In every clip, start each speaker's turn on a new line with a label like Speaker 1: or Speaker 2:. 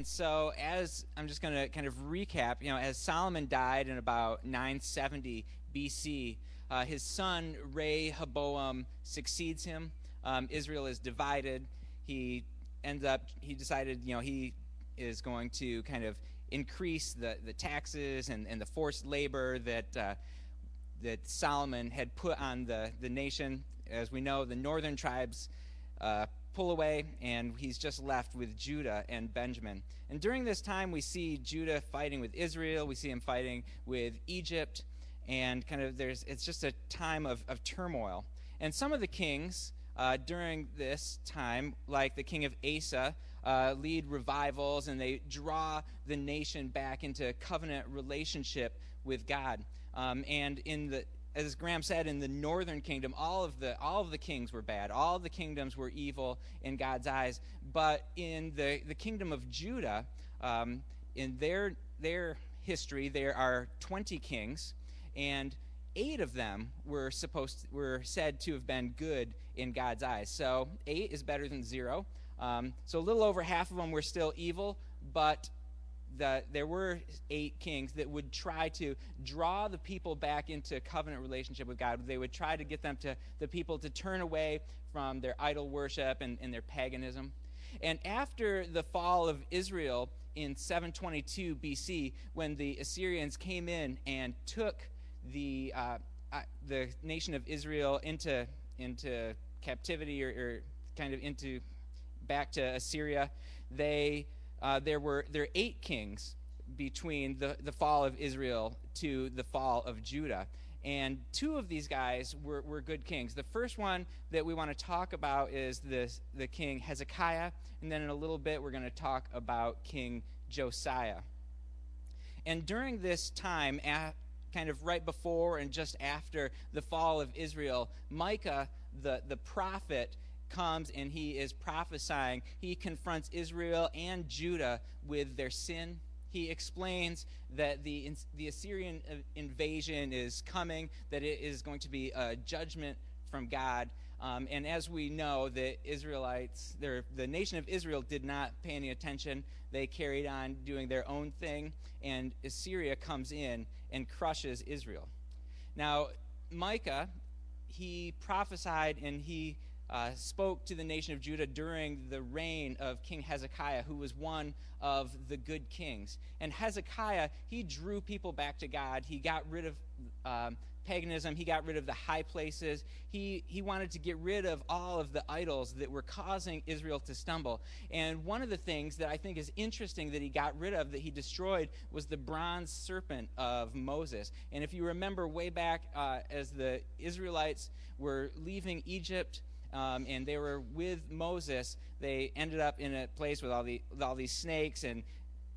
Speaker 1: And so, as I'm just going to kind of recap, you know, as Solomon died in about 970 BC, uh, his son Rehoboam succeeds him. Um, Israel is divided. He ends up, he decided, you know, he is going to kind of increase the, the taxes and, and the forced labor that, uh, that Solomon had put on the, the nation. As we know, the northern tribes uh, pull away, and he's just left with Judah and Benjamin. And during this time, we see Judah fighting with Israel, we see him fighting with Egypt, and kind of there's it's just a time of, of turmoil. And some of the kings uh, during this time, like the king of Asa, uh, lead revivals and they draw the nation back into covenant relationship with God. Um, and in the as Graham said, in the northern kingdom, all of the all of the kings were bad. All the kingdoms were evil in God's eyes. But in the, the kingdom of Judah, um, in their their history, there are twenty kings, and eight of them were supposed to, were said to have been good in God's eyes. So eight is better than zero. Um, so a little over half of them were still evil, but the, there were eight kings that would try to draw the people back into covenant relationship with God. They would try to get them to the people to turn away from their idol worship and, and their paganism. And after the fall of Israel in 722 BC, when the Assyrians came in and took the uh, uh, the nation of Israel into into captivity or, or kind of into back to Assyria, they uh, there were there are eight kings between the, the fall of Israel to the fall of Judah. And two of these guys were, were good kings. The first one that we want to talk about is this, the king Hezekiah. And then in a little bit, we're going to talk about King Josiah. And during this time, at, kind of right before and just after the fall of Israel, Micah, the, the prophet, comes and he is prophesying. He confronts Israel and Judah with their sin. He explains that the, the Assyrian invasion is coming, that it is going to be a judgment from God. Um, and as we know, the Israelites, the nation of Israel did not pay any attention. They carried on doing their own thing, and Assyria comes in and crushes Israel. Now, Micah, he prophesied and he uh, spoke to the nation of Judah during the reign of King Hezekiah, who was one of the good kings. And Hezekiah, he drew people back to God. He got rid of um, paganism. He got rid of the high places. He, he wanted to get rid of all of the idols that were causing Israel to stumble. And one of the things that I think is interesting that he got rid of, that he destroyed, was the bronze serpent of Moses. And if you remember way back uh, as the Israelites were leaving Egypt, um, and they were with Moses. They ended up in a place with all, the, with all these snakes, and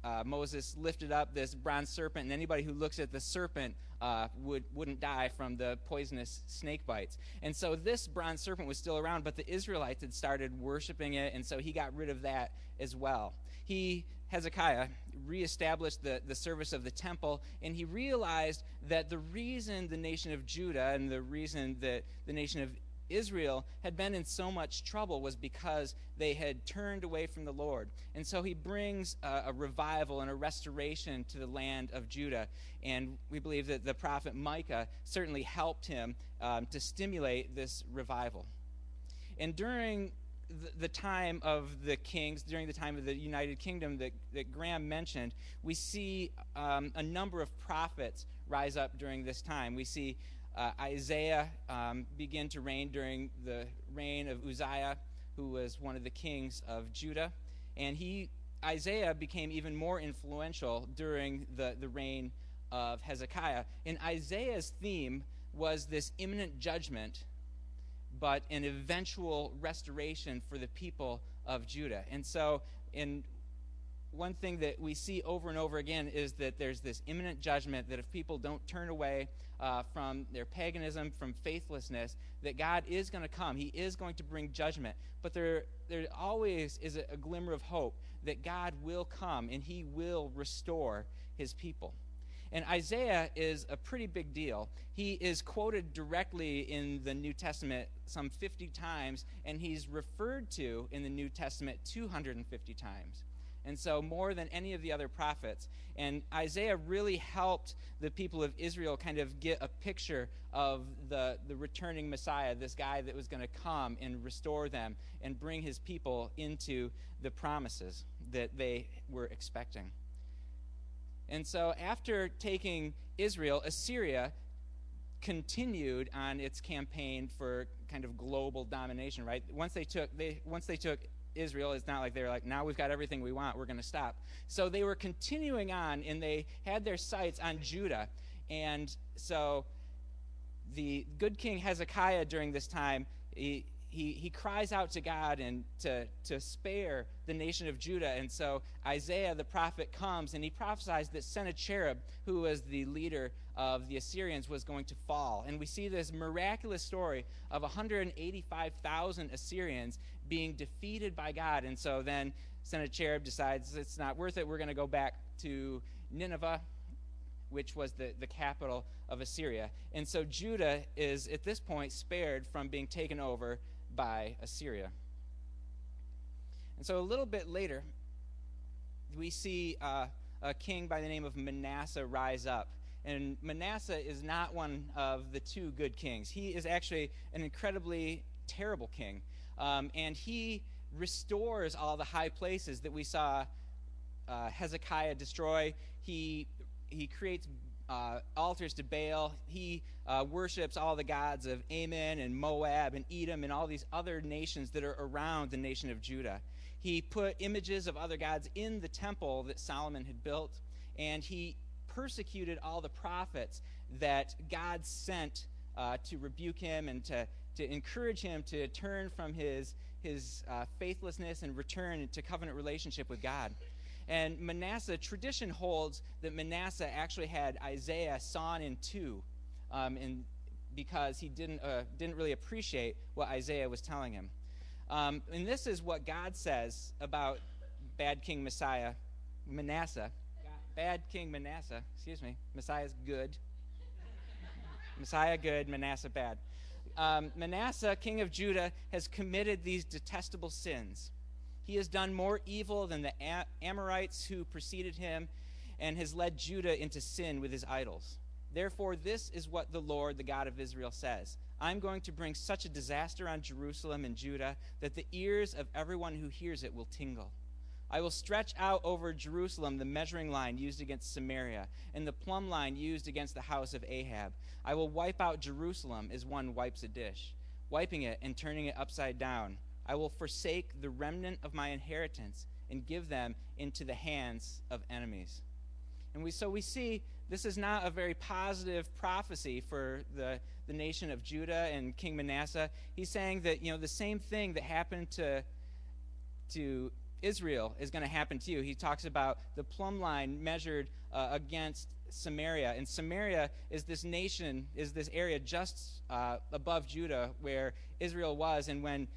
Speaker 1: uh, Moses lifted up this bronze serpent, and anybody who looks at the serpent uh, would, wouldn't die from the poisonous snake bites. And so this bronze serpent was still around, but the Israelites had started worshiping it, and so he got rid of that as well. He, Hezekiah, reestablished the, the service of the temple, and he realized that the reason the nation of Judah and the reason that the nation of Israel had been in so much trouble was because they had turned away from the Lord. And so he brings a, a, revival and a restoration to the land of Judah. And we believe that the prophet Micah certainly helped him um, to stimulate this revival. And during the, the time of the kings, during the time of the United Kingdom that, that Graham mentioned, we see um, a number of prophets rise up during this time. We see uh, Isaiah um, began to reign during the reign of Uzziah, who was one of the kings of Judah. And he, Isaiah became even more influential during the, the reign of Hezekiah. And Isaiah's theme was this imminent judgment, but an eventual restoration for the people of Judah. And so, in one thing that we see over and over again is that there's this imminent judgment that if people don't turn away uh, from their paganism, from faithlessness, that God is going to come. He is going to bring judgment. But there, there always is a, a glimmer of hope that God will come and he will restore his people. And Isaiah is a pretty big deal. He is quoted directly in the New Testament some 50 times, and he's referred to in the New Testament 250 times. And so, more than any of the other prophets. And Isaiah really helped the people of Israel kind of get a picture of the, the returning Messiah, this guy that was going to come and restore them and bring his people into the promises that they were expecting. And so, after taking Israel, Assyria continued on its campaign for kind of global domination. Right? Once they took they once they took Israel, it's not like they're like now we've got everything we want. We're going to stop. So they were continuing on, and they had their sights on Judah. And so the good king Hezekiah during this time, he, he, he cries out to God and to, to spare the nation of Judah. And so Isaiah the prophet comes and he prophesies that Sennacherib, who was the leader of the Assyrians, was going to fall. And we see this miraculous story of 185,000 Assyrians being defeated by God. And so then Sennacherib decides it's not worth it. We're going to go back to Nineveh, which was the, the capital of Assyria. And so Judah is at this point spared from being taken over by Assyria. And so a little bit later, we see uh, a king by the name of Manasseh rise up. And Manasseh is not one of the two good kings. He is actually an incredibly terrible king. Um, and he restores all the high places that we saw uh, Hezekiah destroy. He, he creates uh, altars to Baal. He uh, worships all the gods of Ammon and Moab and Edom and all these other nations that are around the nation of Judah. He put images of other gods in the temple that Solomon had built, and he persecuted all the prophets that God sent uh, to rebuke him and to, to encourage him to turn from his, his uh, faithlessness and return to covenant relationship with God. And Manasseh, tradition holds that Manasseh actually had Isaiah sawn in two um, because he didn't, uh, didn't really appreciate what Isaiah was telling him. Um, and this is what God says about bad King Messiah, Manasseh. Bad King Manasseh, excuse me. Messiah's good. Messiah good, Manasseh bad. Um, Manasseh, king of Judah, has committed these detestable sins. He has done more evil than the Amorites who preceded him and has led Judah into sin with his idols. Therefore, this is what the Lord, the God of Israel, says I'm going to bring such a disaster on Jerusalem and Judah that the ears of everyone who hears it will tingle. I will stretch out over Jerusalem the measuring line used against Samaria and the plumb line used against the house of Ahab. I will wipe out Jerusalem as one wipes a dish, wiping it and turning it upside down. I will forsake the remnant of my inheritance and give them into the hands of enemies. And we, so we see this is not a very positive prophecy for the, the nation of Judah and King Manasseh. He's saying that you know the same thing that happened to, to Israel is going to happen to you. He talks about the plumb line measured uh, against Samaria. And Samaria is this nation, is this area just uh, above Judah where Israel was. And when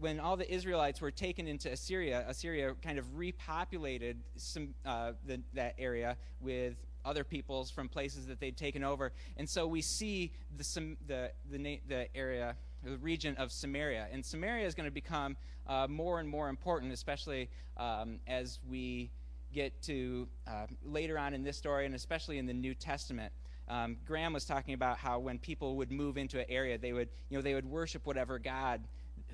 Speaker 1: when all the Israelites were taken into Assyria, Assyria kind of repopulated some, uh, the, that area with other peoples from places that they'd taken over. And so we see the, the, the, the area, the region of Samaria. And Samaria is going to become uh, more and more important, especially um, as we get to uh, later on in this story and especially in the New Testament. Um, Graham was talking about how when people would move into an area, they would, you know, they would worship whatever god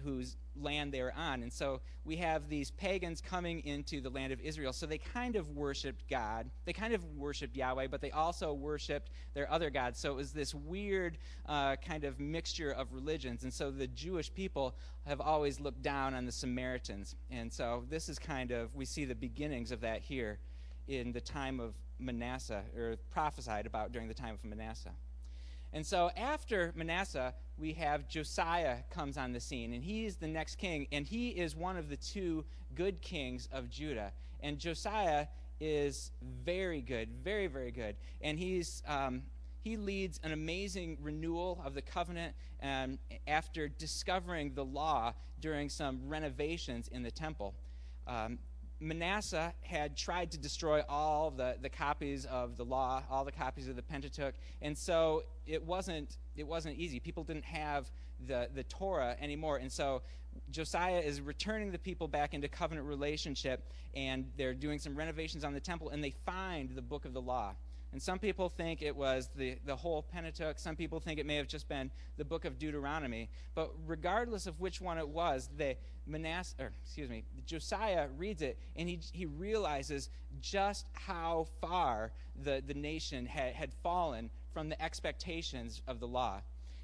Speaker 1: whose land they were on. And so we have these pagans coming into the land of Israel. So they kind of worshiped God. They kind of worshiped Yahweh, but they also worshiped their other gods. So it was this weird uh, kind of mixture of religions. And so the Jewish people have always looked down on the Samaritans. And so this is kind of, we see the beginnings of that here in the time of Manasseh, or prophesied about during the time of Manasseh. And so after Manasseh, we have Josiah comes on the scene, and he is the next king, and he is one of the two good kings of Judah. And Josiah is very good, very, very good. And he's. Um, he leads an amazing renewal of the covenant um, after discovering the law during some renovations in the temple. Um, Manasseh had tried to destroy all the, the copies of the law, all the copies of the Pentateuch, and so it wasn't it wasn't easy. People didn't have the, the Torah anymore, and so Josiah is returning the people back into covenant relationship, and they're doing some renovations on the temple, and they find the book of the law. And some people think it was the, the whole Pentateuch. Some people think it may have just been the book of Deuteronomy. But regardless of which one it was, the Manasseh, or excuse me, Josiah reads it and he, he realizes just how far the, the nation had, had fallen from the expectations of the law.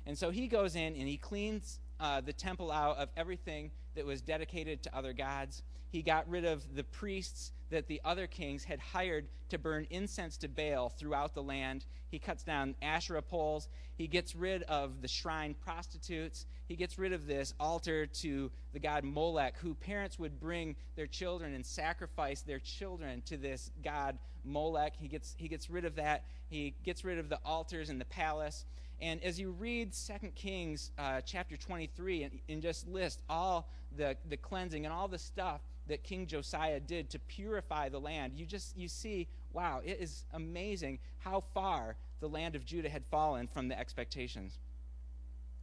Speaker 1: And so he goes in and he cleans uh, the temple out of everything that was dedicated to other gods. He got rid of the priests that the other kings had hired to burn incense to Baal throughout the land. He cuts down Asherah poles. He gets rid of the shrine prostitutes. He gets rid of this altar to the god Molech, who parents would bring their children and sacrifice their children to this god Molech. He gets, he gets rid of that. He gets rid of the altars in the palace. And as you read 2 Kings uh, chapter 23 and, and just list all the, the cleansing and all the stuff that King Josiah did to purify the land, you just you see, wow, it is amazing how far the land of Judah had fallen from the expectations.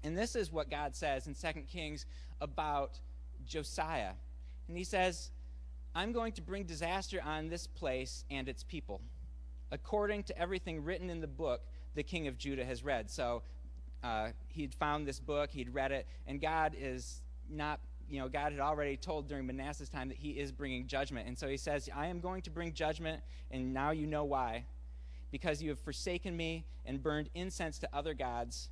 Speaker 1: And this is what God says in 2 Kings about Josiah. And he says, I'm going to bring disaster on this place and its people, according to everything written in the book the king of Judah has read. So uh, he'd found this book, he'd read it, and God is not you know, God had already told during Manasseh's time that he is bringing judgment. And so he says, I am going to bring judgment, and now you know why. Because you have forsaken me and burned incense to other gods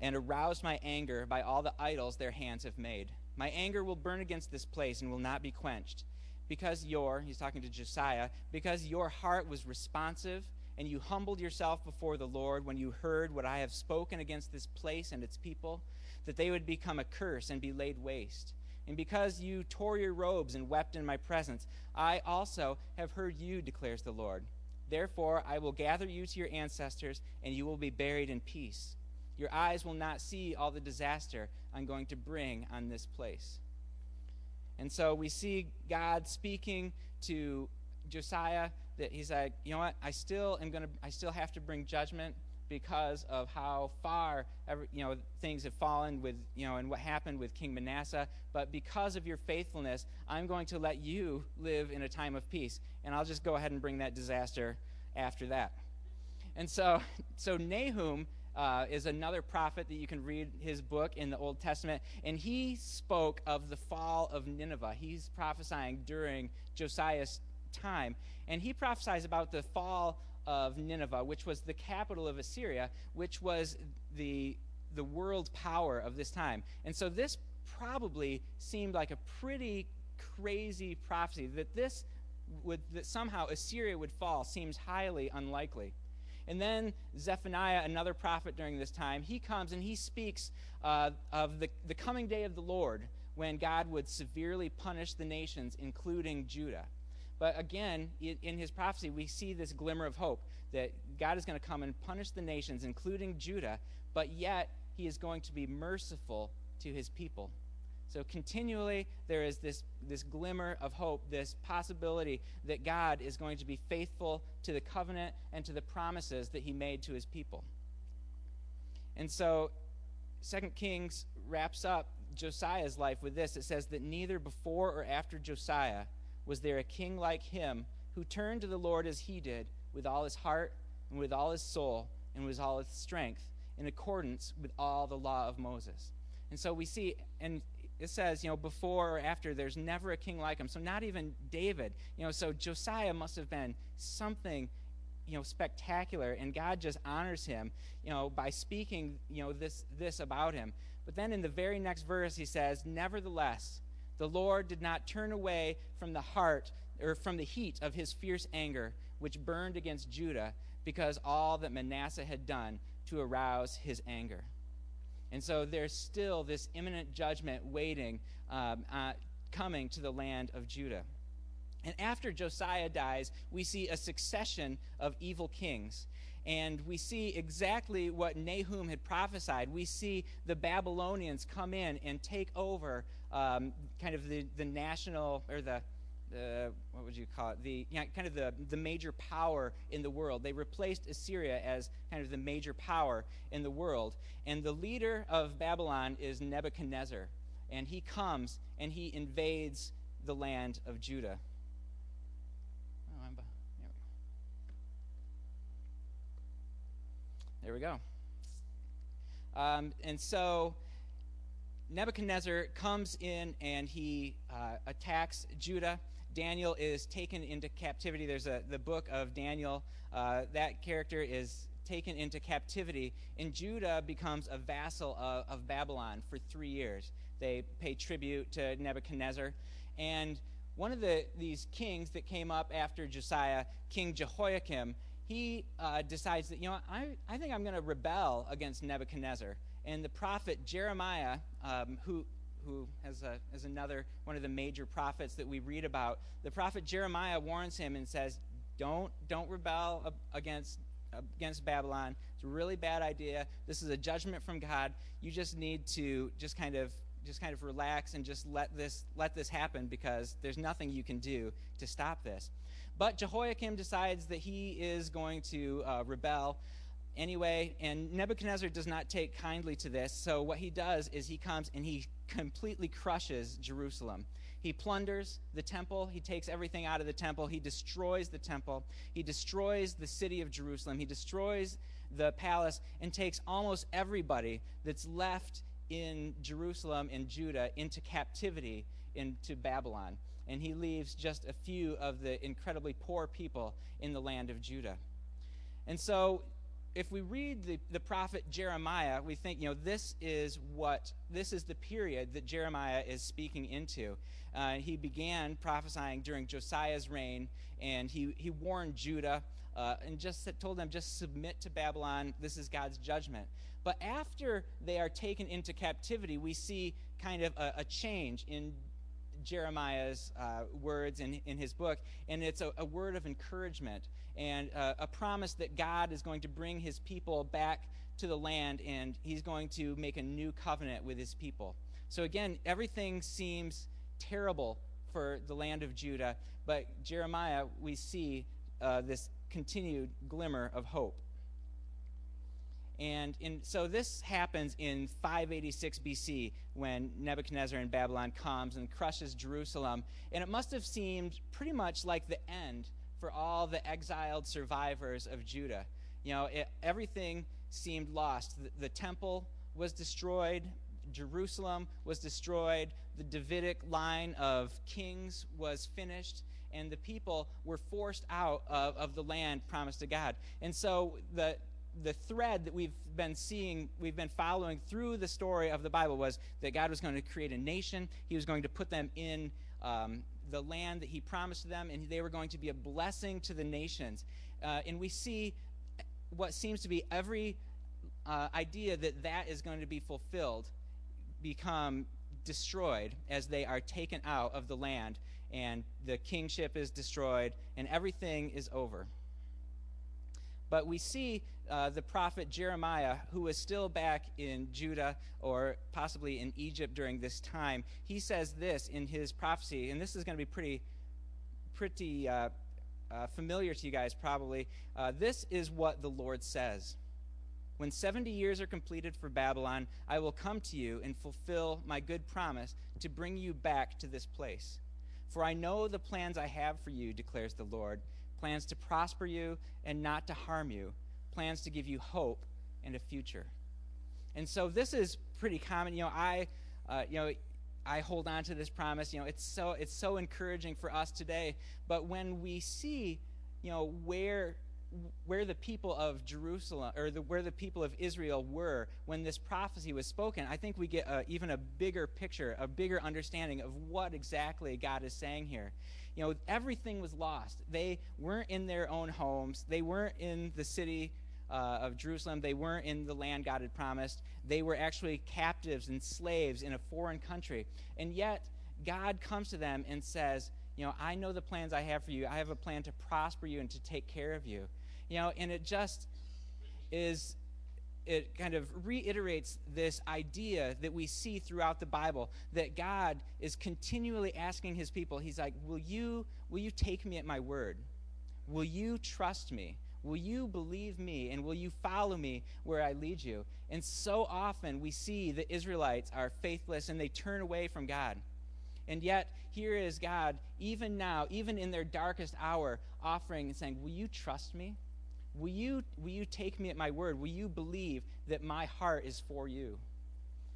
Speaker 1: and aroused my anger by all the idols their hands have made. My anger will burn against this place and will not be quenched. Because your, he's talking to Josiah, because your heart was responsive and you humbled yourself before the Lord when you heard what I have spoken against this place and its people that they would become a curse and be laid waste. And because you tore your robes and wept in my presence, I also have heard you, declares the Lord. Therefore, I will gather you to your ancestors, and you will be buried in peace. Your eyes will not see all the disaster I'm going to bring on this place. And so we see God speaking to Josiah that he's like, you know what? I still am going to I still have to bring judgment because of how far every, you know things have fallen with you know and what happened with King Manasseh. But because of your faithfulness I'm going to let you live in a time of peace. And I'll just go ahead and bring that disaster after that. And so so Nahum uh, is another prophet that you can read his book in the Old Testament, and he spoke of the fall of Nineveh. He's prophesying during Josiah's time, and he prophesies about the fall of Nineveh, which was the capital of Assyria, which was the, the world power of this time. And so this probably seemed like a pretty crazy prophecy that this would that somehow Assyria would fall seems highly unlikely. And then Zephaniah, another prophet during this time, he comes and he speaks uh, of the, the coming day of the Lord when God would severely punish the nations, including Judah. But again, in his prophecy, we see this glimmer of hope that God is going to come and punish the nations, including Judah, but yet he is going to be merciful to his people. So continually there is this, this glimmer of hope, this possibility that God is going to be faithful to the covenant and to the promises that he made to his people. And so Second Kings wraps up Josiah's life with this. It says that neither before or after Josiah was there a king like him who turned to the Lord as he did, with all his heart and with all his soul and with all his strength, in accordance with all the law of Moses. And so we see, and it says, you know, before or after, there's never a king like him. So not even David. You know, so Josiah must have been something, you know, spectacular, and God just honors him, you know, by speaking, you know, this this about him. But then in the very next verse, he says, Nevertheless, the Lord did not turn away from the heart or from the heat of his fierce anger, which burned against Judah, because all that Manasseh had done to arouse his anger. And so there's still this imminent judgment waiting, um, uh, coming to the land of Judah. And after Josiah dies, we see a succession of evil kings and we see exactly what Nahum had prophesied. We see the Babylonians come in and take over um, kind of the, the national, or the, the, what would you call it? The you know, kind of the, the major power in the world. They replaced Assyria as kind of the major power in the world. And the leader of Babylon is Nebuchadnezzar. and he comes and he invades the land of Judah. There we go. Um, and so Nebuchadnezzar comes in and he uh, attacks Judah. Daniel is taken into captivity. There's a the book of Daniel. Uh, that character is taken into captivity, and Judah becomes a vassal of, of Babylon for three years. They pay tribute to Nebuchadnezzar, and one of the these kings that came up after Josiah, King Jehoiakim, he uh, decides that you know I, I think I'm going to rebel against Nebuchadnezzar. And the prophet Jeremiah, um, who who has, a, has another one of the major prophets that we read about, the prophet Jeremiah warns him and says, "Don't don't rebel against against Babylon. It's a really bad idea. This is a judgment from God. You just need to just kind of just kind of relax and just let this let this happen because there's nothing you can do to stop this. But Jehoiakim decides that he is going to uh, rebel anyway, and Nebuchadnezzar does not take kindly to this. So what he does is he comes and he completely crushes Jerusalem. He plunders the temple. He takes everything out of the temple. He destroys the temple. He destroys the city of Jerusalem. He destroys the palace and takes almost everybody that's left in Jerusalem and Judah into captivity into Babylon. And he leaves just a few of the incredibly poor people in the land of Judah. And so if we read the, the prophet Jeremiah, we think, you know, this is what, this is the period that Jeremiah is speaking into. Uh, he began prophesying during Josiah's reign, and he, he warned Judah uh, and just told them, just submit to Babylon. This is God's judgment. But after they are taken into captivity, we see kind of a, a change in Jeremiah's uh, words in, in his book, and it's a, a word of encouragement and uh, a promise that God is going to bring his people back to the land and he's going to make a new covenant with his people. So, again, everything seems terrible for the land of Judah, but Jeremiah, we see uh, this continued glimmer of hope. And in, so this happens in 586 BC when Nebuchadnezzar in Babylon comes and crushes Jerusalem. And it must have seemed pretty much like the end for all the exiled survivors of Judah. You know, it, everything seemed lost. The, the temple was destroyed, Jerusalem was destroyed, the Davidic line of kings was finished, and the people were forced out of, of the land promised to God. And so the the thread that we've been seeing, we've been following through the story of the Bible was that God was going to create a nation. He was going to put them in um, the land that He promised them, and they were going to be a blessing to the nations. Uh, and we see what seems to be every uh, idea that that is going to be fulfilled become destroyed as they are taken out of the land, and the kingship is destroyed, and everything is over. But we see uh, the prophet Jeremiah, who was still back in Judah or possibly in Egypt during this time, he says this in his prophecy, and this is going to be pretty, pretty uh, uh, familiar to you guys probably. Uh, this is what the Lord says. When 70 years are completed for Babylon, I will come to you and fulfill my good promise to bring you back to this place. For I know the plans I have for you, declares the Lord plans to prosper you and not to harm you, plans to give you hope and a future. And so this is pretty common. You know, I, uh, you know, I hold on to this promise. You know, it's so it's so encouraging for us today. But when we see, you know, where where the people of Jerusalem or the, where the people of Israel were when this prophecy was spoken, I think we get a, even a bigger picture, a bigger understanding of what exactly God is saying here. You know, everything was lost. They weren't in their own homes. They weren't in the city uh, of Jerusalem. They weren't in the land God had promised. They were actually captives and slaves in a foreign country. And yet, God comes to them and says, You know, I know the plans I have for you. I have a plan to prosper you and to take care of you. You know, and it just is it kind of reiterates this idea that we see throughout the Bible that God is continually asking his people, He's like, Will you, will you take me at my word? Will you trust me? Will you believe me and will you follow me where I lead you? And so often we see the Israelites are faithless and they turn away from God. And yet, here is God, even now, even in their darkest hour, offering and saying, Will you trust me? Will you, will you take me at my word? Will you believe that my heart is for you?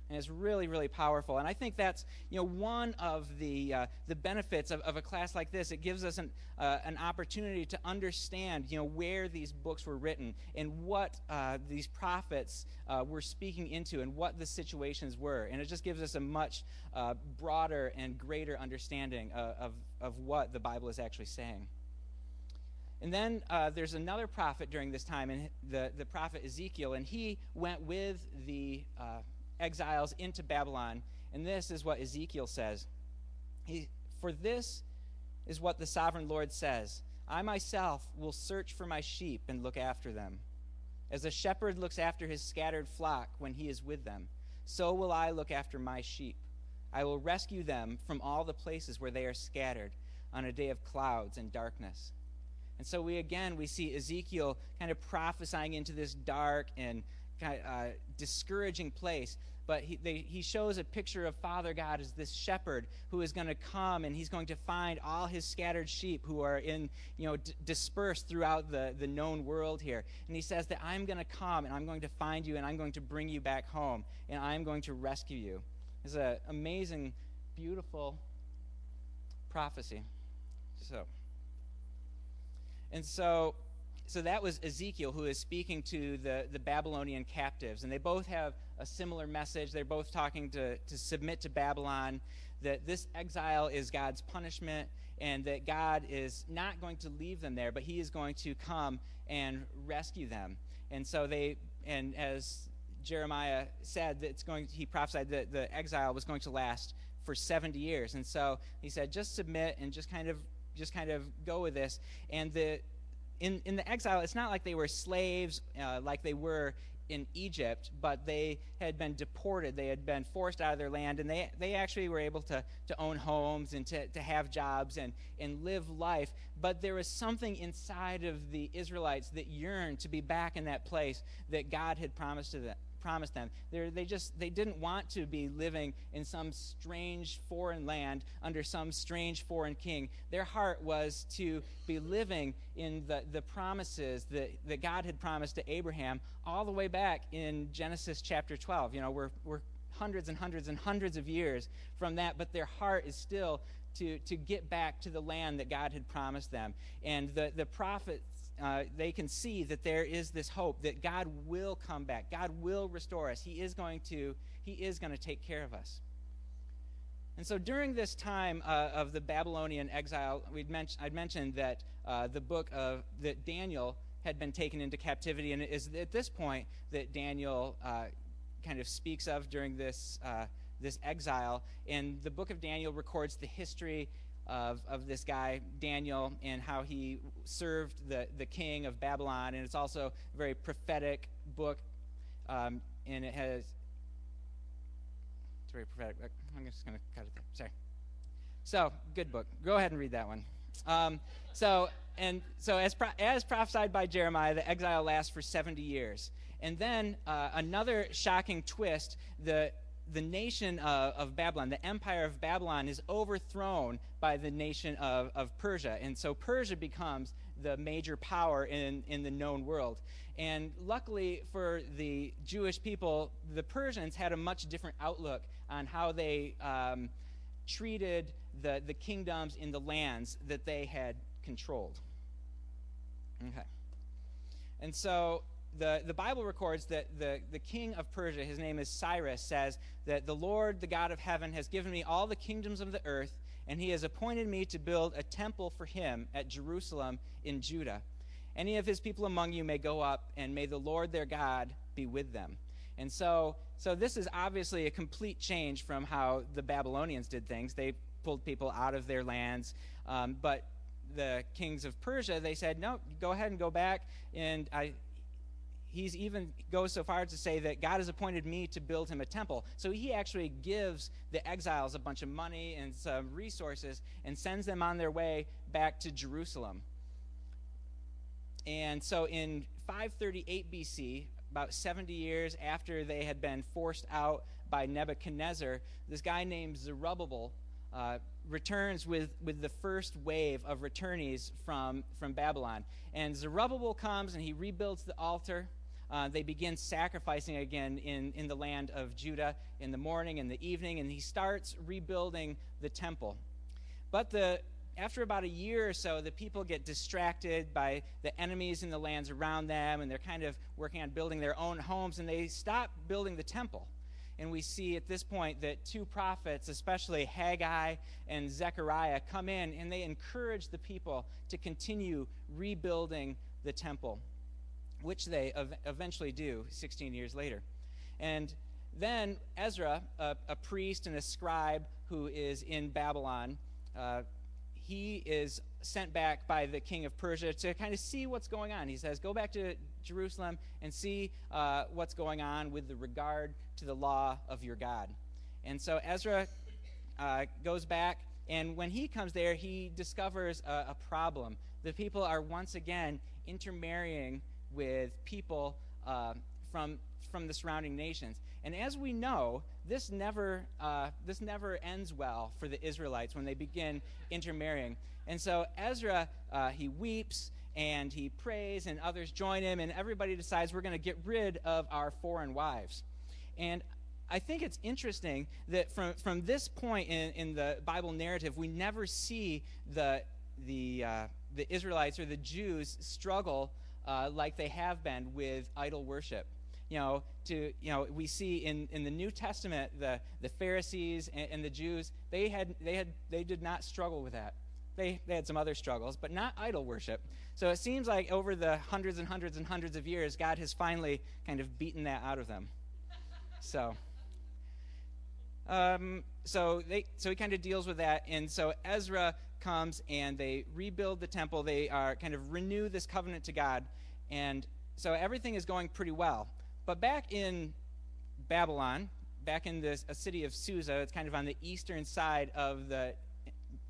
Speaker 1: And it's really really powerful. And i think that's you know one of the uh, the benefits of, of a class like this. It gives us an, uh, an opportunity to understand you know where these books were written and what uh, these prophets uh, were speaking into and what the situations were. And it just gives us a much uh, broader and greater understanding uh, of, of what the bible is actually saying. And then uh, there's another prophet during this time, and the, the prophet Ezekiel, and he went with the uh, exiles into Babylon. And this is what Ezekiel says he, For this is what the sovereign Lord says I myself will search for my sheep and look after them. As a shepherd looks after his scattered flock when he is with them, so will I look after my sheep. I will rescue them from all the places where they are scattered on a day of clouds and darkness. And so we again we see Ezekiel kind of prophesying into this dark and kind of, uh, discouraging place. But he, they, he shows a picture of Father God as this shepherd who is going to come and he's going to find all his scattered sheep who are in, you know, d- dispersed throughout the, the known world here. And he says that I'm going to come and I'm going to find you and I'm going to bring you back home and I'm going to rescue you. It's an amazing, beautiful prophecy. So. And so, so that was Ezekiel who is speaking to the, the Babylonian captives. And they both have a similar message. They're both talking to, to submit to Babylon, that this exile is God's punishment, and that God is not going to leave them there, but He is going to come and rescue them. And so they, and as Jeremiah said, that it's going, he prophesied that the exile was going to last for 70 years. And so he said, just submit and just kind of just kind of go with this. And the in in the exile, it's not like they were slaves uh, like they were in Egypt, but they had been deported. They had been forced out of their land, and they, they actually were able to, to own homes and to, to have jobs and, and live life. But there was something inside of the Israelites that yearned to be back in that place that God had promised to them promised them. They're, they just they didn't want to be living in some strange foreign land under some strange foreign king. Their heart was to be living in the, the promises that, that God had promised to Abraham all the way back in Genesis chapter 12. You know, we're, we're hundreds and hundreds and hundreds of years from that, but their heart is still to, to get back to the land that God had promised them. And the, the prophets uh, they can see that there is this hope that God will come back. God will restore us. He is going to, he is going to take care of us. And so during this time uh, of the Babylonian exile, we'd men- I'd mentioned that uh, the book of that Daniel had been taken into captivity, and it is at this point that Daniel uh, kind of speaks of during this uh, this exile. And the book of Daniel records the history of, of this guy, Daniel, and how he served the, the king of Babylon. And it's also a very prophetic book. Um, and it has. It's very prophetic. I'm just going to cut it there. Sorry. So, good book. Go ahead and read that one. Um, so, and so as, pro- as prophesied by Jeremiah, the exile lasts for 70 years. And then uh, another shocking twist the the nation of, of, Babylon, the empire of Babylon, is overthrown by the nation of, of Persia. And so Persia becomes the major power in, in the known world. And luckily for the Jewish people, the Persians had a much different outlook on how they um, treated the, the kingdoms in the lands that they had controlled. Okay. And so the, the Bible records that the, the king of Persia, his name is Cyrus, says that the Lord, the God of heaven, has given me all the kingdoms of the earth, and he has appointed me to build a temple for him at Jerusalem in Judah. Any of his people among you may go up, and may the Lord their God be with them. And so, so this is obviously a complete change from how the Babylonians did things. They pulled people out of their lands, um, but the kings of Persia, they said, no, go ahead and go back, and I, he's even goes so far to say that God has appointed me to build him a temple. So he actually gives the exiles a bunch of money and some resources and sends them on their way back to Jerusalem. and so in 538 BC, about 70 years after they had been forced out by Nebuchadnezzar, this guy named Zerubbabel uh, returns with, with the first wave of returnees from, from Babylon. And Zerubbabel comes and he rebuilds the altar. Uh, they begin sacrificing again in, in the land of Judah in the morning and the evening, and he starts rebuilding the temple. But the, after about a year or so, the people get distracted by the enemies in the lands around them, and they're kind of working on building their own homes, and they stop building the temple. And we see at this point that two prophets, especially Haggai and Zechariah, come in and they encourage the people to continue rebuilding the temple, which they ev- eventually do 16 years later. And then Ezra, a, a, priest and a scribe who is in Babylon, uh, he is sent back by the king of Persia to kind of see what's going on. He says, Go back to Jerusalem and see uh, what's going on with the regard to the law of your God. And so Ezra uh, goes back, and when he comes there, he discovers a, a problem. The people are once again intermarrying with people uh, from, from the surrounding nations. And as we know, this never, uh, this never ends well for the Israelites when they begin intermarrying. And so Ezra, uh, he weeps and he prays, and others join him, and everybody decides we're going to get rid of our foreign wives. And I think it's interesting that from, from this point in, in the Bible narrative, we never see the, the, uh, the Israelites or the Jews struggle uh, like they have been with idol worship you know, to, you know, we see in, in the New Testament, the, the Pharisees and, and the Jews, they had, they had, they did not struggle with that. They, they had some other struggles, but not idol worship. So it seems like over the hundreds and hundreds and hundreds of years, God has finally kind of beaten that out of them. So, um, so they, so he kind of deals with that, and so Ezra comes and they rebuild the temple. They are kind of renew this covenant to God, and so everything is going pretty well. But back in Babylon, back in a city of Susa, it's kind of on the eastern side of the,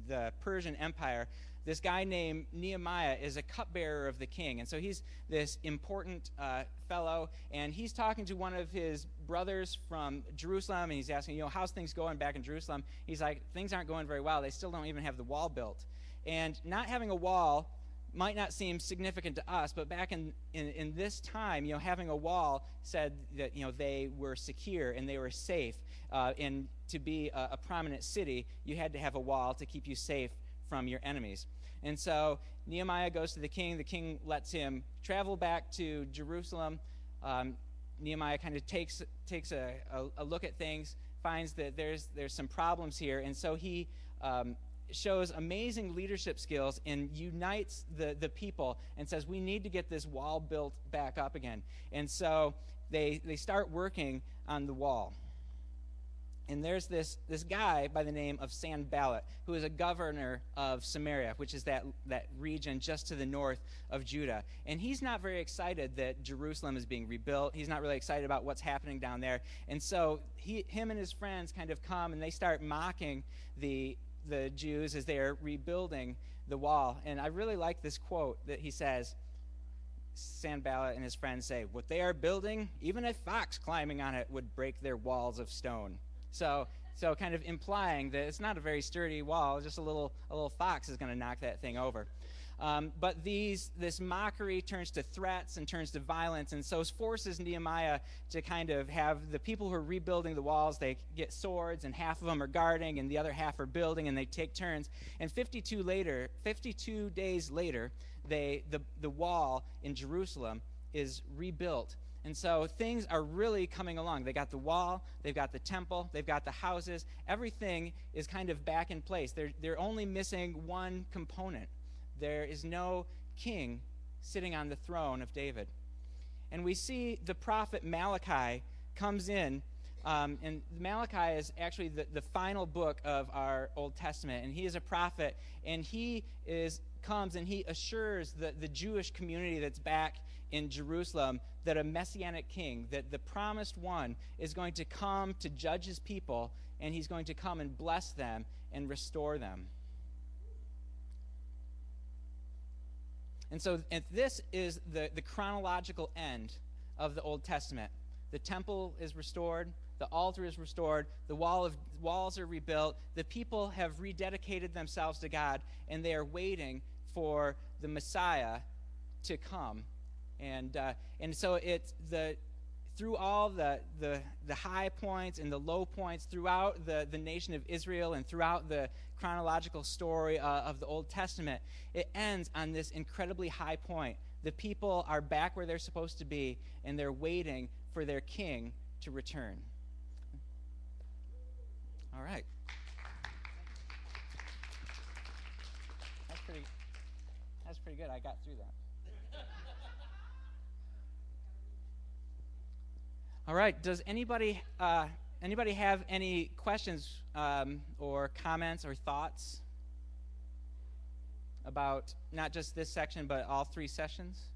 Speaker 1: the Persian Empire, this guy named Nehemiah is a cupbearer of the king. And so he's this important uh, fellow, and he's talking to one of his brothers from Jerusalem, and he's asking, you know, how's things going back in Jerusalem? He's like, things aren't going very well. They still don't even have the wall built. And not having a wall might not seem significant to us, but back in, in, in, this time, you know, having a wall said that, you know, they were secure and they were safe. Uh, and to be a, a, prominent city, you had to have a wall to keep you safe from your enemies. And so Nehemiah goes to the king. The king lets him travel back to Jerusalem. Um, Nehemiah kind of takes, takes a, a, a, look at things, finds that there's, there's some problems here, and so he um, shows amazing leadership skills and unites the, the people and says, we need to get this wall built back up again. And so they, they start working on the wall. And there's this, this guy by the name of Sanballat, who is a governor of Samaria, which is that, that region just to the north of Judah. And he's not very excited that Jerusalem is being rebuilt. He's not really excited about what's happening down there. And so he, him and his friends kind of come and they start mocking the the Jews as they are rebuilding the wall. And I really like this quote that he says Sanballat and his friends say, What they are building, even a fox climbing on it would break their walls of stone. So, so kind of implying that it's not a very sturdy wall, just a little, a little fox is going to knock that thing over. Um, but these, this mockery turns to threats and turns to violence, and so it forces Nehemiah to kind of have the people who are rebuilding the walls, they get swords, and half of them are guarding, and the other half are building, and they take turns. And 52 later, 52 days later, they, the, the wall in Jerusalem is rebuilt. And so things are really coming along. They got the wall, they've got the temple, they've got the houses. Everything is kind of back in place. They're, they're only missing one component, there is no king sitting on the throne of David. And we see the prophet Malachi comes in, um, and Malachi is actually the, the final book of our Old Testament, and he is a prophet, and he is comes and he assures the, the Jewish community that's back in Jerusalem that a messianic king, that the promised one, is going to come to judge his people, and he's going to come and bless them and restore them. And so this is the, the chronological end of the Old Testament. The temple is restored, the altar is restored, the wall of, walls are rebuilt, the people have rededicated themselves to God, and they are waiting for the Messiah to come. And, uh, and so it's the, through all the, the, the high points and the low points throughout the, the nation of Israel and throughout the chronological story uh, of the Old Testament, it ends on this incredibly high point. The people are back where they're supposed to be, and they're waiting for their king to return. All right. That's pretty, that's pretty good. I got through that. All right. Does anybody uh, anybody have any questions um, or comments or thoughts about not just this section but all three sessions?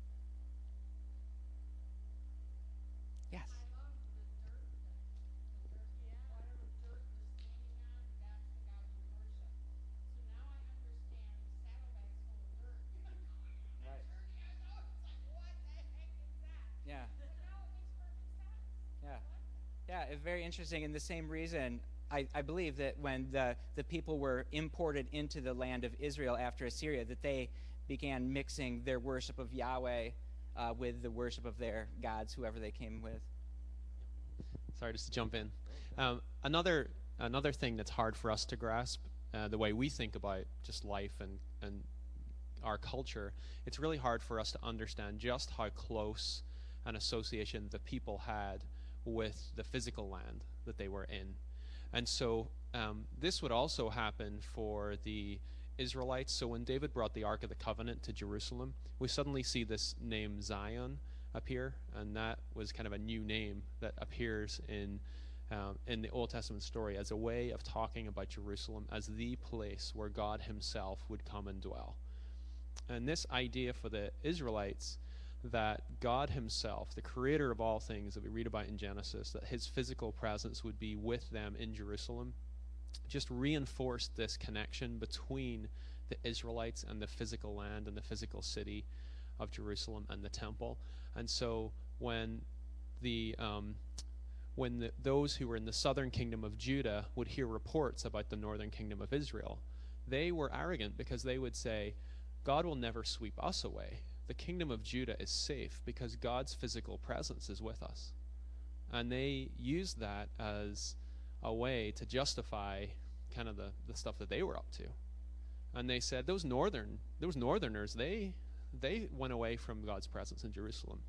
Speaker 1: Very interesting. And the same reason, I, I believe that when the, the people were imported into the land of Israel after Assyria, that they began mixing their worship of Yahweh uh, with the worship of their gods, whoever they came with.
Speaker 2: Sorry, just to jump in. Um, another another thing that's hard for us to grasp, uh, the way we think about just life and and our culture, it's really hard for us to understand just how close an association the people had with the physical land that they were in. And so um, this would also happen for the Israelites. So when David brought the Ark of the Covenant to Jerusalem, we suddenly see this name Zion appear, and that was kind of a new name that appears in um, in the Old Testament story as a way of talking about Jerusalem as the place where God Himself would come and dwell. And this idea for the Israelites that God Himself, the creator of all things that we read about in Genesis, that His physical presence would be with them in Jerusalem, just reinforced this connection between the Israelites and the physical land and the physical city of Jerusalem and the temple. And so when the um, when the, those who were in the southern kingdom of Judah would hear reports about the northern kingdom of Israel, they were arrogant because they would say, God will never sweep us away. The kingdom of Judah is safe because God's physical presence is with us. And they used that as a way to justify kind of the, the stuff that they were up to. And they said those northern those northerners, they they went away from God's presence in Jerusalem.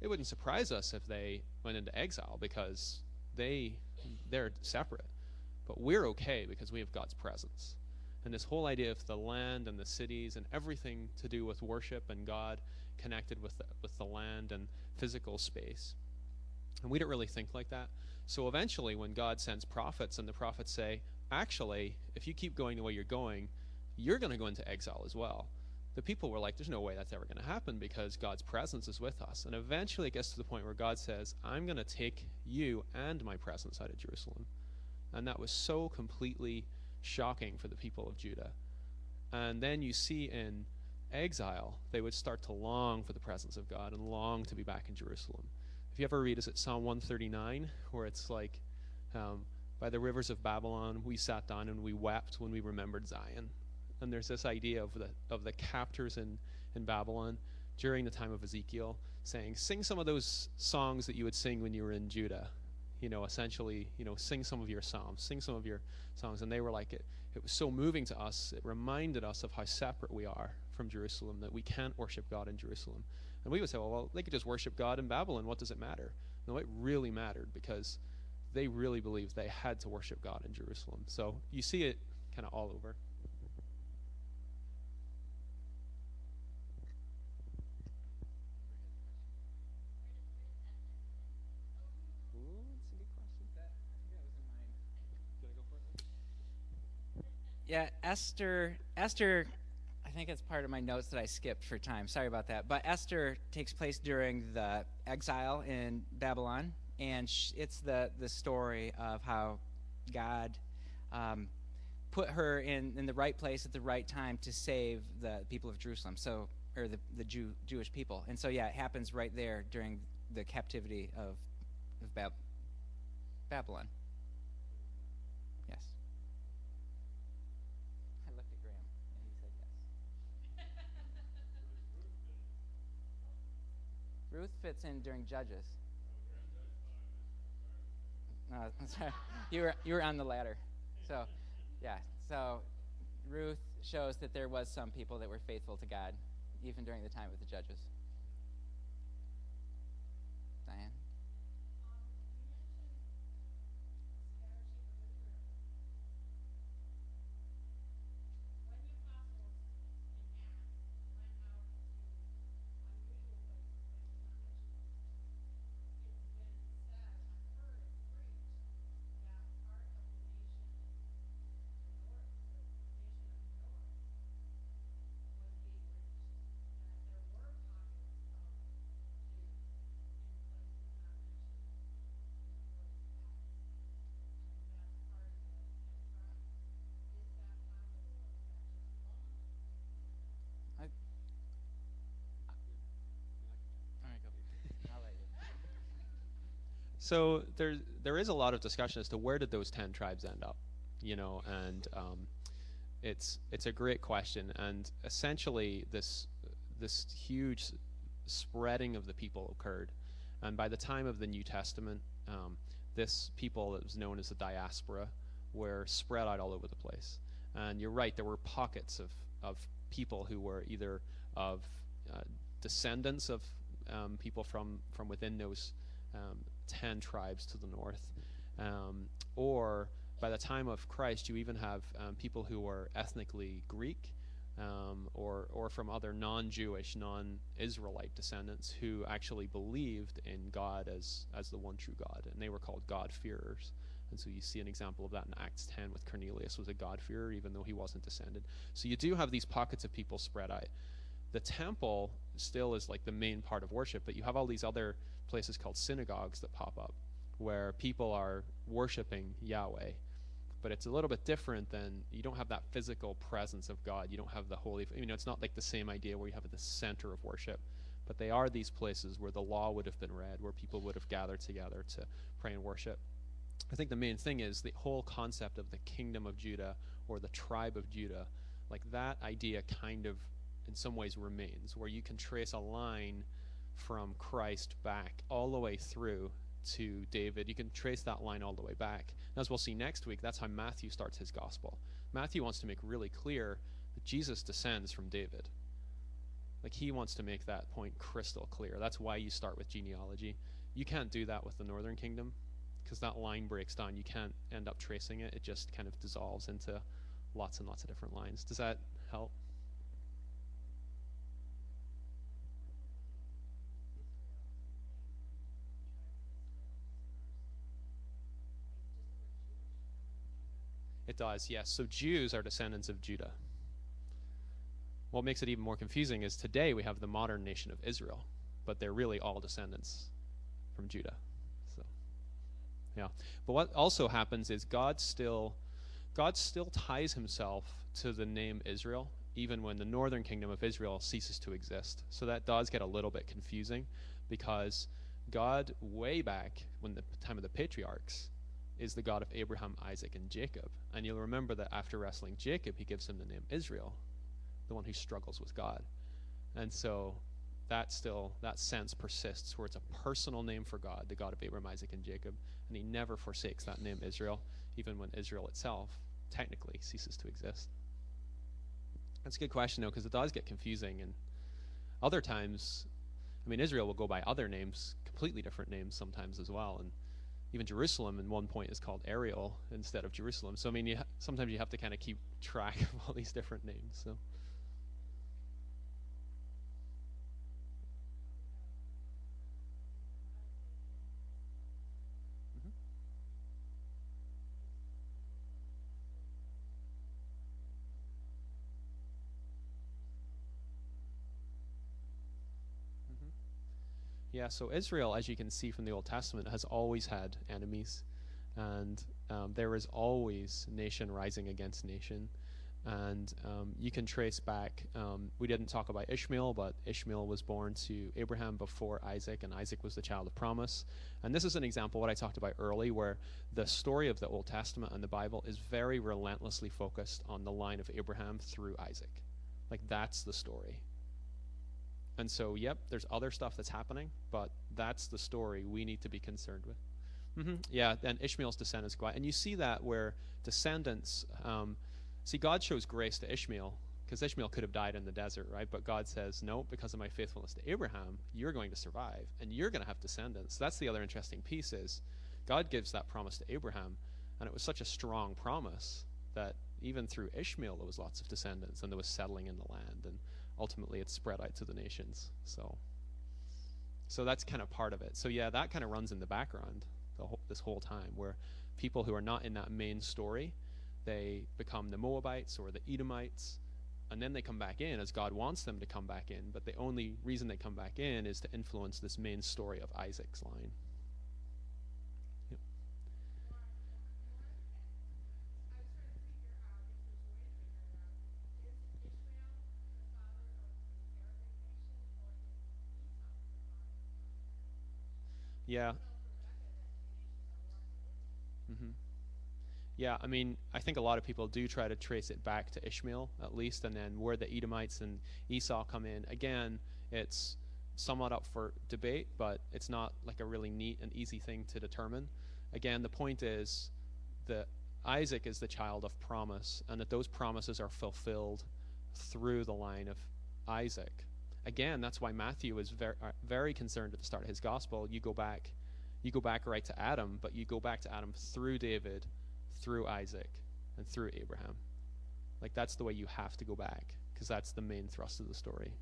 Speaker 2: It wouldn't surprise us if they went into exile because they they're separate. But we're okay because we have God's presence. And this whole idea of the land and the cities and everything to do with worship and God connected with the, with the land and physical space. And we don't really think like that. So eventually, when God sends prophets and the prophets say, actually, if you keep going the way you're going, you're going to go into exile as well. The people were like, there's no way that's ever going to happen because God's presence is with us. And eventually it gets to the point where God says, I'm going to take you and my presence out of Jerusalem. And that was so completely shocking for the people of Judah. And then you see in exile, they would start to long for the presence of God and long to be back in Jerusalem. If you ever read, is it Psalm 139, where it's like, um, by the rivers of Babylon, we sat down and we wept when we remembered Zion. And there's this idea of the of the captors in, in Babylon during the time of Ezekiel saying, Sing some of those songs that you would sing when you were in Judah. You know, essentially, you know, sing some of your psalms, sing some of your songs. And they were like, it, it was so moving to us. It reminded us of how separate we are from Jerusalem, that we can't worship God in Jerusalem. And we would say, well, well, they could just worship God in Babylon. What does it matter? No, it really mattered because they really believed they had to worship God in Jerusalem. So you see it kind of all over.
Speaker 1: Yeah, Esther. Esther. I think it's part of my notes that I skipped for time. Sorry about that. But Esther takes place during the exile in Babylon, and it's the the story of how God um, put her in in the right place at the right time to save the people of Jerusalem. So or the the Jew Jewish people. And so yeah, it happens right there during the captivity of of Bab- Babylon. Yes. I looked at Graham and he said yes. Ruth fits in during Judges. No, sorry. You were you were on the ladder. So, yeah. So, Ruth shows that there was some people that were faithful to God, even during the time of the judges. Diane.
Speaker 2: So there there is a lot of discussion as to where did those ten tribes end up, you know, and um, it's it's a great question, and essentially this this huge spreading of the people occurred, and by the time of the New Testament, um, this people that was known as the diaspora were spread out all over the place, and you're right, there were pockets of of people who were either of uh, descendants of um, people from from within those 10 tribes to the north. Um, or by the time of Christ, you even have um, people who were ethnically Greek um, or, or from other non Jewish, non Israelite descendants who actually believed in God as, as the one true God. And they were called God-fearers. And so you see an example of that in Acts 10 with Cornelius was a God-fearer even though he wasn't descended. So you do have these pockets of people spread out. The temple still is like the main part of worship, but you have all these other places called synagogues that pop up where people are worshiping Yahweh. But it's a little bit different than you don't have that physical presence of God. You don't have the holy, you know, it's not like the same idea where you have the center of worship. But they are these places where the law would have been read, where people would have gathered together to pray and worship. I think the main thing is the whole concept of the kingdom of Judah or the tribe of Judah, like that idea kind of in some ways remains, where you can trace a line from Christ back all the way through to David. You can trace that line all the way back. And as we'll see next week, that's how Matthew starts his gospel. Matthew wants to make really clear that Jesus descends from David. Like he wants to make that point crystal clear. That's why you start with genealogy. You can't do that with the northern kingdom because that line breaks down. You can't end up tracing it. It just kind of dissolves into lots and lots of different lines. Does that help? Does, yes. So Jews are descendants of Judah. What makes it even more confusing is today we have the modern nation of Israel, but they're really all descendants from Judah. So, yeah. But what also happens is God still, God still ties Himself to the name Israel, even when the northern kingdom of Israel ceases to exist. So that does get a little bit confusing, because God, way back when the time of the patriarchs, is the God of Abraham, Isaac, and Jacob. And you'll remember that after wrestling Jacob, he gives him the name Israel, the one who struggles with God. And so that still, that sense persists where it's a personal name for God, the God of Abraham, Isaac, and Jacob. And he never forsakes that name Israel, even when Israel itself technically ceases to exist. That's a good question, though, because it does get confusing. And other times, I mean, Israel will go by other names, completely different names sometimes as well. And even Jerusalem, in one point, is called Ariel instead of Jerusalem. So I mean, you ha- sometimes you have to kind of keep track of all these different names. So. Yeah, so Israel, as you can see from the Old Testament, has always had enemies, and um, there is always nation rising against nation. And um, you can trace back, um, we didn't talk about Ishmael, but Ishmael was born to Abraham before Isaac, and Isaac was the child of promise. And this is an example, what I talked about early, where the story of the Old Testament and the Bible is very relentlessly focused on the line of Abraham through Isaac. Like, that's the story. And so, yep, there's other stuff that's happening, but that's the story we need to be concerned with. Mm-hmm. Yeah, and Ishmael's descendants go out. And you see that where descendants. Um, See, God shows grace to Ishmael because Ishmael could have died in the desert, right? But God says, no, because of my faithfulness to Abraham, you're going to survive and you're going to have descendants. That's the other interesting piece is God gives that promise to Abraham, and it was such a strong promise that even through Ishmael there was lots of descendants and there was settling in the land, and ultimately it spread out to the nations. So, so that's kind of part of it. So yeah, that kind of runs in the background the whole, this whole time, where people who are not in that main story they become the Moabites or the Edomites, and then they come back in as God wants them to come back in. But the only reason they come back in is to influence this main story of Isaac's line. Yeah. Mm-hmm. Yeah, I mean, I think a lot of people do try to trace it back to Ishmael, at least, and then where the Edomites and Esau come in. Again, it's somewhat up for debate, but it's not like a really neat and easy thing to determine. Again, the point is that Isaac is the child of promise, and that those promises are fulfilled through the line of Isaac. Again, that's why Matthew is very, uh, very concerned at the start of his gospel. You go back, you go back right to Adam, but you go back to Adam through David through Isaac and through Abraham. Like that's the way you have to go back because that's the main thrust of the story.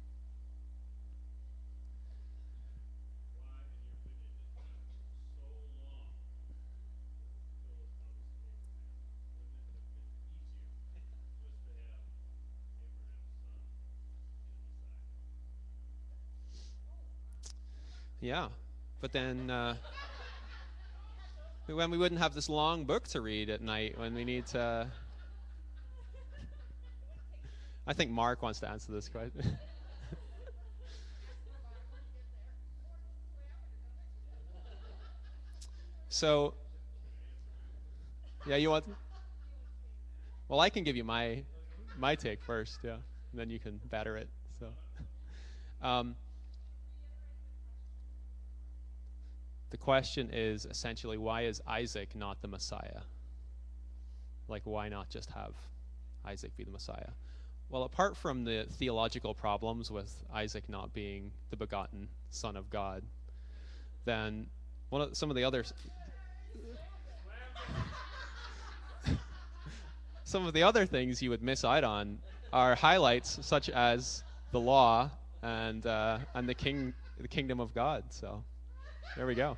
Speaker 2: Yeah, but then uh, when we wouldn't have this long book to read at night when we need to. I think Mark wants to answer this question. so, yeah, you want? Well, I can give you my my take first, yeah, and then you can batter it. So, um, The question is essentially why is Isaac not the Messiah? Like, why not just have Isaac be the Messiah? Well, apart from the theological problems with Isaac not being the begotten Son of God, then one of some of the others. some of the other things you would miss out on are highlights such as the law and uh, and the king the kingdom of God. So. There we go.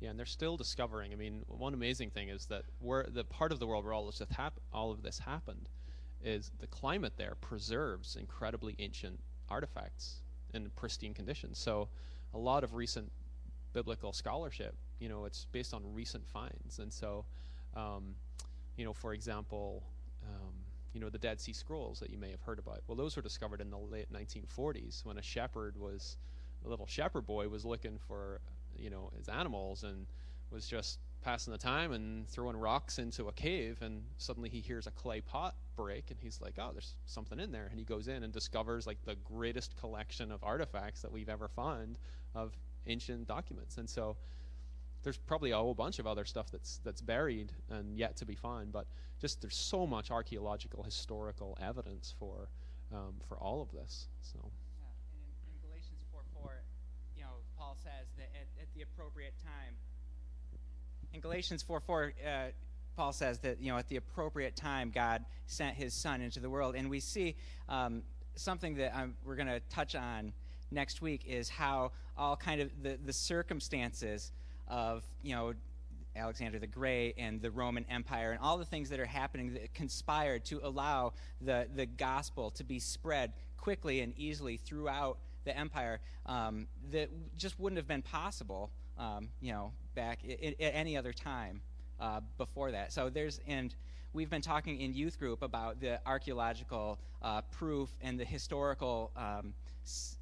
Speaker 2: Yeah, and they're still discovering. I mean, one amazing thing is that where the part of the world where all of this, hap- all of this happened is the climate there preserves incredibly ancient artifacts in pristine conditions. So, a lot of recent biblical scholarship, you know, it's based on recent finds, and so, um, you know, for example, um, you know, the Dead Sea Scrolls that you may have heard about. Well, those were discovered in the late 1940s when a shepherd was, a little shepherd boy was looking for you know his animals and was just passing the time and throwing rocks into a cave and suddenly he hears a clay pot break and he's like oh there's something in there and he goes in and discovers like the greatest collection of artifacts that we've ever found of ancient documents and so there's probably a whole bunch of other stuff that's that's buried and yet to be found. But just there's so much archaeological historical evidence for um, for all of this. So.
Speaker 1: Yeah, and in, in Galatians 4 4, you know, Paul says that at, at the appropriate time. In Galatians 4 4, uh, Paul says that, you know, at the appropriate time, God sent his son into the world. And we see um, something that I'm, we're going to touch on next week is how all kind of the, the circumstances of, you know, Alexander the Great and the Roman Empire and all the things that are happening that conspired to allow the, the gospel to be spread quickly and easily throughout the empire um, that just wouldn't have been possible, um, you know, back at any other time uh, before that. So there's and we've been talking in youth group about the archaeological uh, proof and the historical um,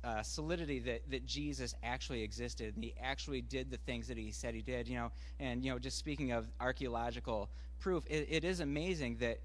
Speaker 1: uh, solidity that, that Jesus actually existed and he actually did the things that he said he did. You know, and you know, just speaking of archaeological proof, it, it is amazing that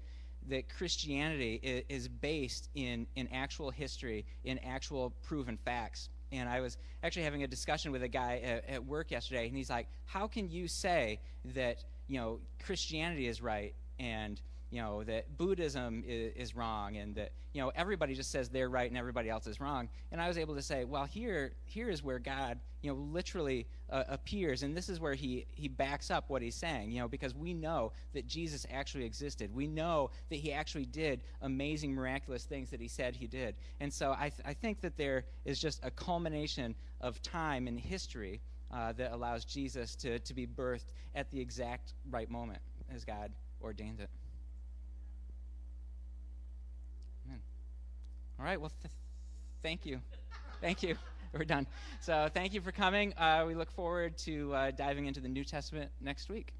Speaker 1: that Christianity is, based in in actual history, in actual proven facts. And I was actually having a discussion with a guy at, at work yesterday, and he's like, "How can you say that you know Christianity is right and you know that Buddhism is, is, wrong and that you know everybody just says they're right and everybody else is wrong. And I was able to say, well, here here is where God you know literally uh, appears, and this is where he he backs up what he's saying. You know because we know that Jesus actually existed. We know that he actually did amazing, miraculous things that he said he did. And so I th- I think that there is just a culmination of time and history. Uh, that allows Jesus to, to be birthed at the exact right moment as God ordained it. All right. Well, th- thank you. thank you. We're done. So thank you for coming. Uh, we look forward to uh, diving into the New Testament next week.